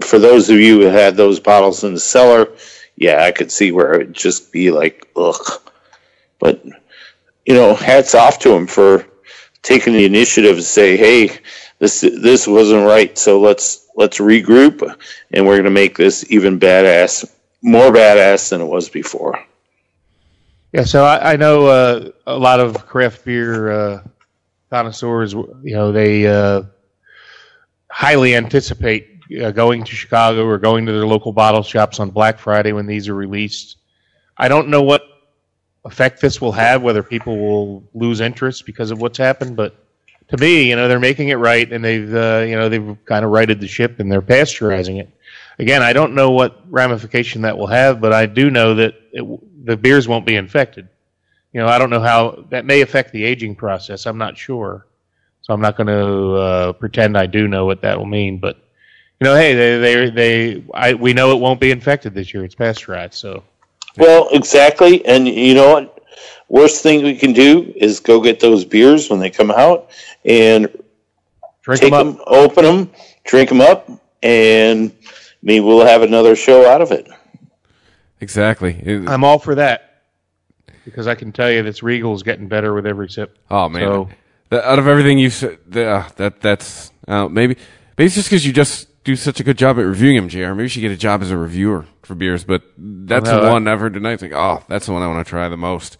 for those of you who had those bottles in the cellar, yeah, I could see where it would just be like, ugh. But you know, hats off to him for taking the initiative to say, "Hey, this this wasn't right. So let's let's regroup, and we're going to make this even badass, more badass than it was before. Yeah, so I, I know uh, a lot of craft beer uh, connoisseurs. You know, they uh, highly anticipate uh, going to Chicago or going to their local bottle shops on Black Friday when these are released. I don't know what effect this will have, whether people will lose interest because of what's happened, but to me, you know, they're making it right, and they've, uh, you know, they've kind of righted the ship, and they're pasteurizing it. Again, I don't know what ramification that will have, but I do know that it, the beers won't be infected. You know, I don't know how that may affect the aging process. I'm not sure, so I'm not going to uh, pretend I do know what that will mean. But you know, hey, they, they, they, I, we know it won't be infected this year. It's pasteurized, so. Well, exactly, and you know what? Worst thing we can do is go get those beers when they come out and drink take them, them, open them, drink them up, and maybe we'll have another show out of it. Exactly. I'm all for that because I can tell you this Regal is getting better with every sip. Oh man! So, the, out of everything you said, uh, that that's uh, maybe maybe it's just because you just do such a good job at reviewing them, Jr. Maybe you should get a job as a reviewer for beers. But that's well, the one I've heard tonight. Think, oh, that's the one I want to try the most.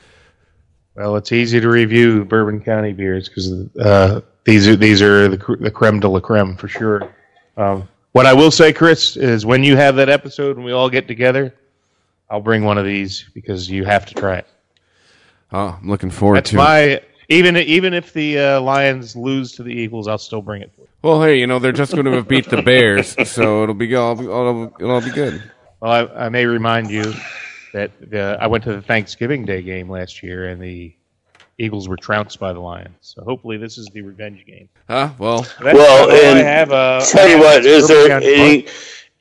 Well, it's easy to review Bourbon County beers because uh, these are these are the, the creme de la creme for sure. Um, what I will say, Chris, is when you have that episode and we all get together, I'll bring one of these because you have to try it. Oh, I'm looking forward That's to my, it. Even even if the uh, Lions lose to the Eagles, I'll still bring it. Well, hey, you know they're just going to beat the Bears, so it'll be all it'll, it'll all be good. Well, I, I may remind you that the, I went to the Thanksgiving Day game last year, and the Eagles were trounced by the Lions. So hopefully, this is the revenge game. Huh? Well, That's well, and I have, a, tell you what, is there any?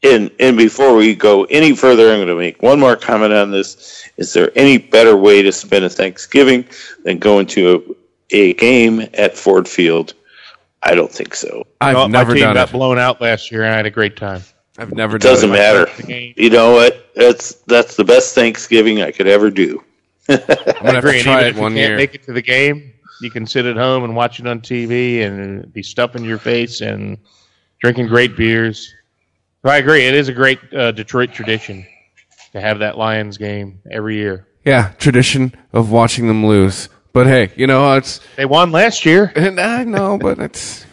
And and before we go any further, I'm going to make one more comment on this. Is there any better way to spend a Thanksgiving than going to a, a game at Ford Field? I don't think so. I've well, never my team done got it. blown out last year, and I had a great time. I've never. Done it doesn't matter. You know what? That's that's the best Thanksgiving I could ever do. I'm gonna agree. try it one year. Make it to the game. You can sit at home and watch it on TV and be stuffing your face and drinking great beers. So I agree. It is a great uh, Detroit tradition to have that Lions game every year. Yeah, tradition of watching them lose. But hey, you know it's they won last year. And I know, but it's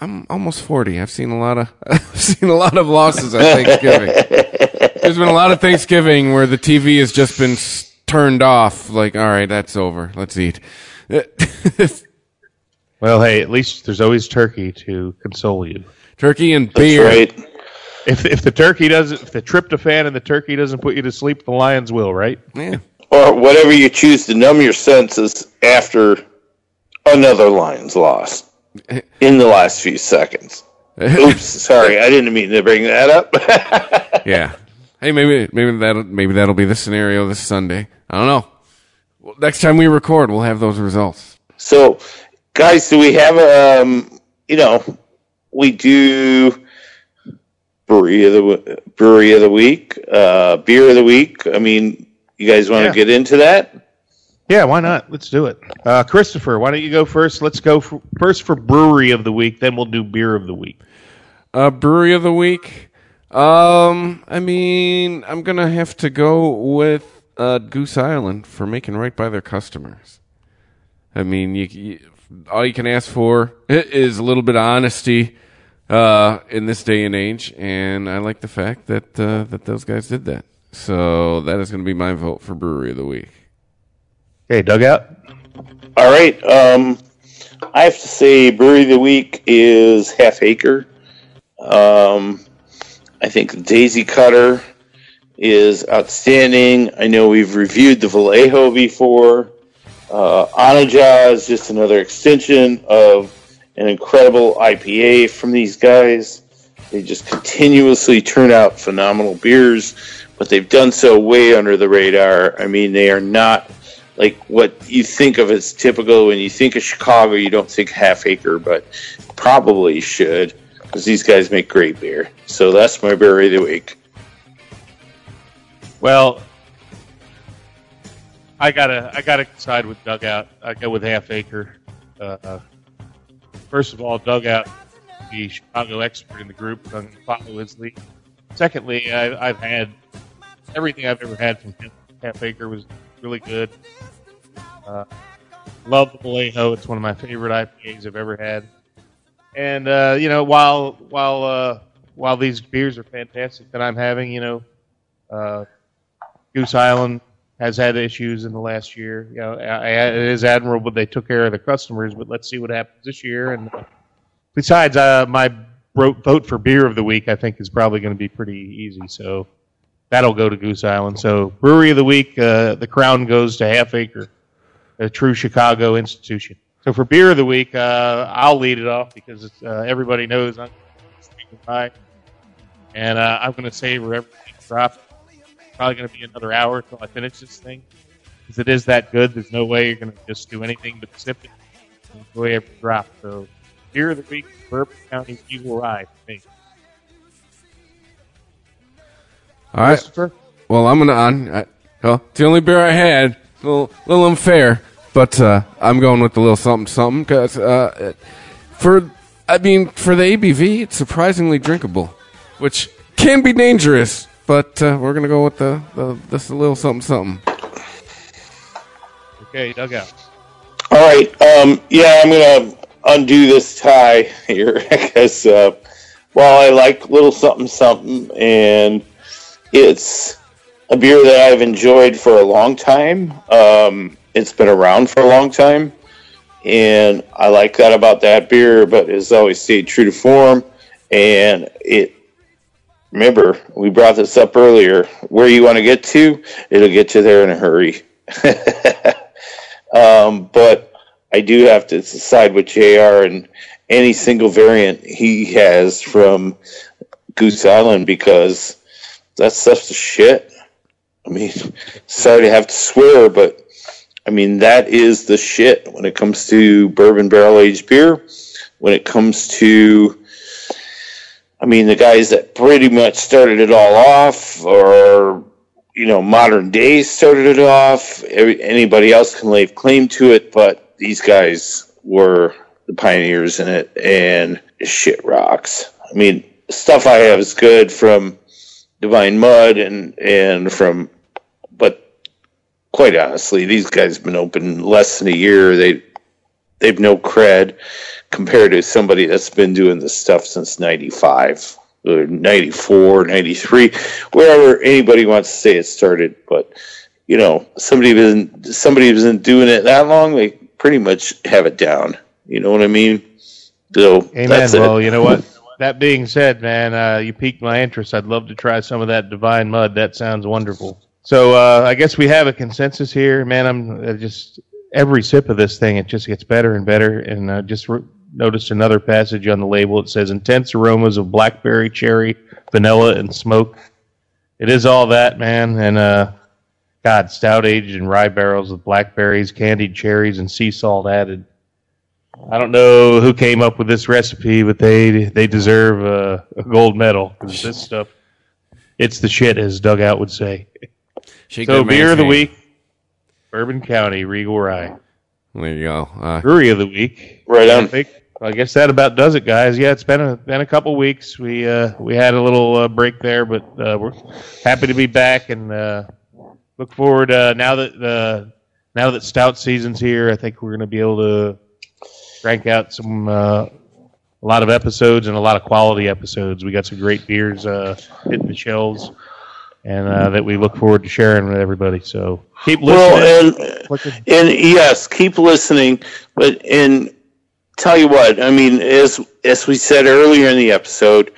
I'm almost forty. I've seen a lot of I've seen a lot of losses at Thanksgiving. There's been a lot of Thanksgiving where the TV has just been turned off. Like, all right, that's over. Let's eat. well, hey, at least there's always turkey to console you. Turkey and beer. Right. If if the turkey doesn't, if the tryptophan and the turkey doesn't put you to sleep, the lions will, right? Yeah. Or whatever you choose to numb your senses after another lion's loss in the last few seconds. Oops, sorry, I didn't mean to bring that up. yeah. Hey, maybe maybe that maybe that'll be the scenario this Sunday. I don't know. Well, next time we record, we'll have those results. so, guys, do we have um, you know, we do brewery of the brewery of the week, uh, beer of the week. I mean, you guys want to Yeah. get into that? Yeah, why not? Let's do it. Uh, Christopher, why don't you go first? Let's go for, first for brewery of the week, then we'll do beer of the week. Uh, brewery of the week. Um, I mean, I'm gonna have to go with uh, Goose Island for making right by their customers. I mean, you, you all you can ask for is a little bit of honesty uh, in this day and age, and I like the fact that uh, that those guys did that. So that is going to be my vote for brewery of the week. Okay, dugout. All right. Um, I have to say, brewery of the week is Half Acre. Um, I think Daisy Cutter is outstanding. I know we've reviewed the Vallejo before. Uh, Navaja is just another extension of an incredible IPA from these guys. They just continuously turn out phenomenal beers, but they've done so way under the radar. I mean, they are not like what you think of as typical when you think of Chicago. You don't think Half Acre, but probably should because these guys make great beer. So that's my berry of the week. Well, I gotta I gotta side with dugout. I go with half acre. Uh, first of all, dugout, the Chicago expert in the group, I'm follow his lead. Secondly, I, I've had everything I've ever had from him. Half acre was really good. Uh, love the Vallejo. It's one of my favorite IPAs I've ever had. And uh, you know, while while uh, while these beers are fantastic that I'm having, you know, uh, Goose Island has had issues in the last year. You know, I, I, it is admirable they took care of the customers, but let's see what happens this year. And besides, uh, my vote for beer of the week, I think, is probably going to be pretty easy. So that'll go to Goose Island. So brewery of the week, uh, the crown goes to Half Acre, a true Chicago institution. So for beer of the week, uh, I'll lead it off because uh, everybody knows I'm speaking by, and uh, I'm going to savor everything dropped probably going to be another hour until I finish this thing. Because it is that good, there's no way you're going to just do anything but sip it and enjoy every drop. So, beer of the week, Bourbon County's Regal Rye for All right. Christopher? Well, I'm gonna on. I, well, it's the only beer I had. A little, little unfair, but uh, I'm going with the little something something because uh, for I mean for the ABV, it's surprisingly drinkable, which can be dangerous. But uh, we're gonna go with the, the this little something something. Okay, dugout. All right. Um, yeah, I'm going to undo this tie here because uh, while I like Little Something Something and it's a beer that I've enjoyed for a long time, um, it's been around for a long time. And I like that about that beer, but it's always stayed true to form. And it, remember, we brought this up earlier. Where you want to get to, it'll get you there in a hurry. Um, but I do have to side with JR and any single variant he has from Goose Island because that stuff's the shit. I mean, sorry to have to swear, but I mean, that is the shit when it comes to bourbon barrel aged beer. When it comes to, I mean, the guys that pretty much started it all off, or you know, modern day started it off. Every, anybody else can lay claim to it, but these guys were the pioneers in it, and shit rocks. I mean, stuff I have is good from Divine Mud and and from, but quite honestly, these guys have been open less than a year. They they've no cred compared to somebody that's been doing this stuff since '95. or 94, 93, wherever anybody wants to say it started. But you know, somebody been somebody who's been doing it that long, they pretty much have it down. You know what I mean? So Amen. that's it. Well, you know what? That being said, man, uh, you piqued my interest. I'd love to try some of that divine mud. That sounds wonderful. So uh, I guess we have a consensus here, man. I'm uh, just every sip of this thing, it just gets better and better. And uh, just re- noticed another passage on the label. It says intense aromas of blackberry, cherry, vanilla, and smoke. It is all that, man. And uh, God, stout aged in rye barrels with blackberries, candied cherries, and sea salt added. I don't know who came up with this recipe, but they they deserve a, a gold medal because this stuff, it's the shit, as Dugout would say. Shake So that man's beer of the week, Bourbon County Regal Rye. There you go. Uh, Brewery of the week. Right I on. think. I guess that about does it, guys. Yeah, it's been a been a couple weeks. We uh, we had a little uh, break there, but uh, we're happy to be back and uh, look forward. Uh, now that uh, now that stout season's here, I think we're going to be able to crank out some uh, a lot of episodes and a lot of quality episodes. We got some great beers uh, hitting the shelves, and uh, that we look forward to sharing with everybody. So keep listening. Well, and and yes, keep listening. But and tell you what, I mean, as as we said earlier in the episode,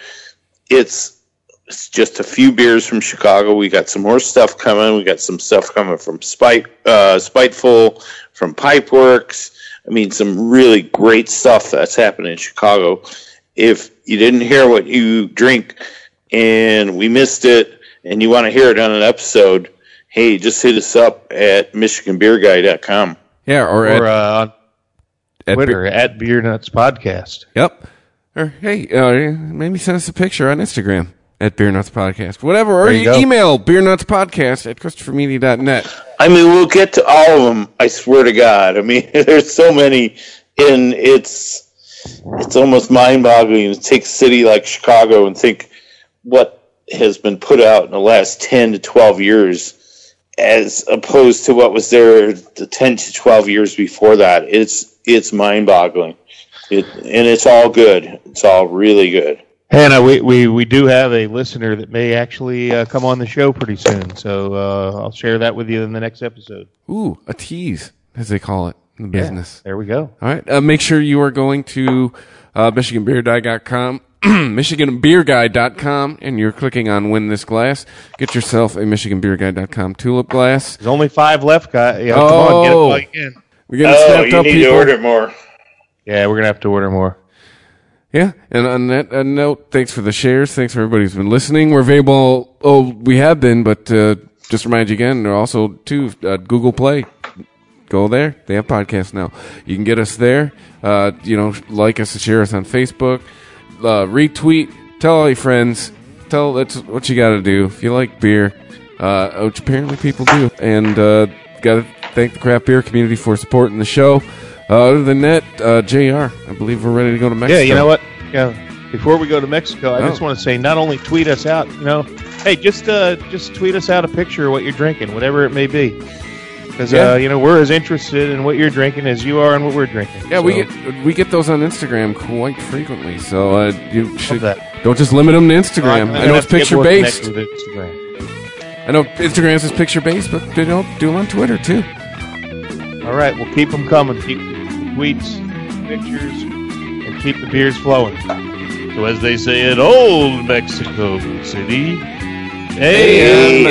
it's it's just a few beers from Chicago. We got some more stuff coming. We got some stuff coming from Spite, uh, Spiteful, from Pipeworks. I mean, some really great stuff that's happening in Chicago. If you didn't hear what you drink and we missed it, and you want to hear it on an episode, hey, just hit us up at MichiganBeerGuide.com. yeah, or, or at, uh, on at Twitter Beer- at Beer Nuts Podcast. Yep. Or hey, uh, maybe send us a picture on Instagram at Beer Nuts Podcast. Whatever. Or There you go. email Beer Nuts Podcast at ChristopherMedia.net. I mean, we'll get to all of them. I swear to God. I mean, there's so many, and it's it's almost mind-boggling to take a city like Chicago and think what has been put out in the last ten to twelve years, as opposed to what was there the ten to twelve years before that. It's it's mind-boggling. It and it's all good. It's all really good. Hannah, we, we, we do have a listener that may actually uh, come on the show pretty soon, so uh, I'll share that with you in the next episode. Ooh, a tease, as they call it in the business. There we go. All right. Uh, make sure you are going to uh, MichiganBeerGuide.com, MichiganBeerGuide.com, and you're clicking on Win This Glass. Get yourself a MichiganBeerGuide.com tulip glass. There's only five left, guys. Yeah, come on, get it Oh. while you can. We're getting Oh, snapped you up, need people. to order more. Yeah, we're gonna have to order more. Yeah, and on that note, thanks for the shares. Thanks for everybody who's been listening. We're available. Oh, we have been, but uh, just remind you again. Also too uh, Google Play. Go there. They have podcasts now. You can get us there. Uh, you know, like us and share us on Facebook. Uh, retweet. Tell all your friends. Tell that's what you got to do if you like beer, uh, which apparently people do. And got to thank the craft beer community for supporting the show. Uh, other than that, uh, Jr. I believe we're ready to go to Mexico. Yeah, you know what? Yeah. Before we go to Mexico, I Oh. just want to say, not only tweet us out, you know, hey, just uh, just tweet us out a picture of what you're drinking, whatever it may be, because Yeah. uh, you know we're as interested in what you're drinking as you are in what we're drinking. Yeah, we get we get those on Instagram quite frequently. So uh, you should don't just limit them to Instagram. I know it's picture based. connected with Instagram. I know Instagram is picture based, but they don't do them on Twitter too. All right, well, keep them coming. Keep tweets, pictures, and keep the beers flowing. So, as they say in old Mexico City, AMF.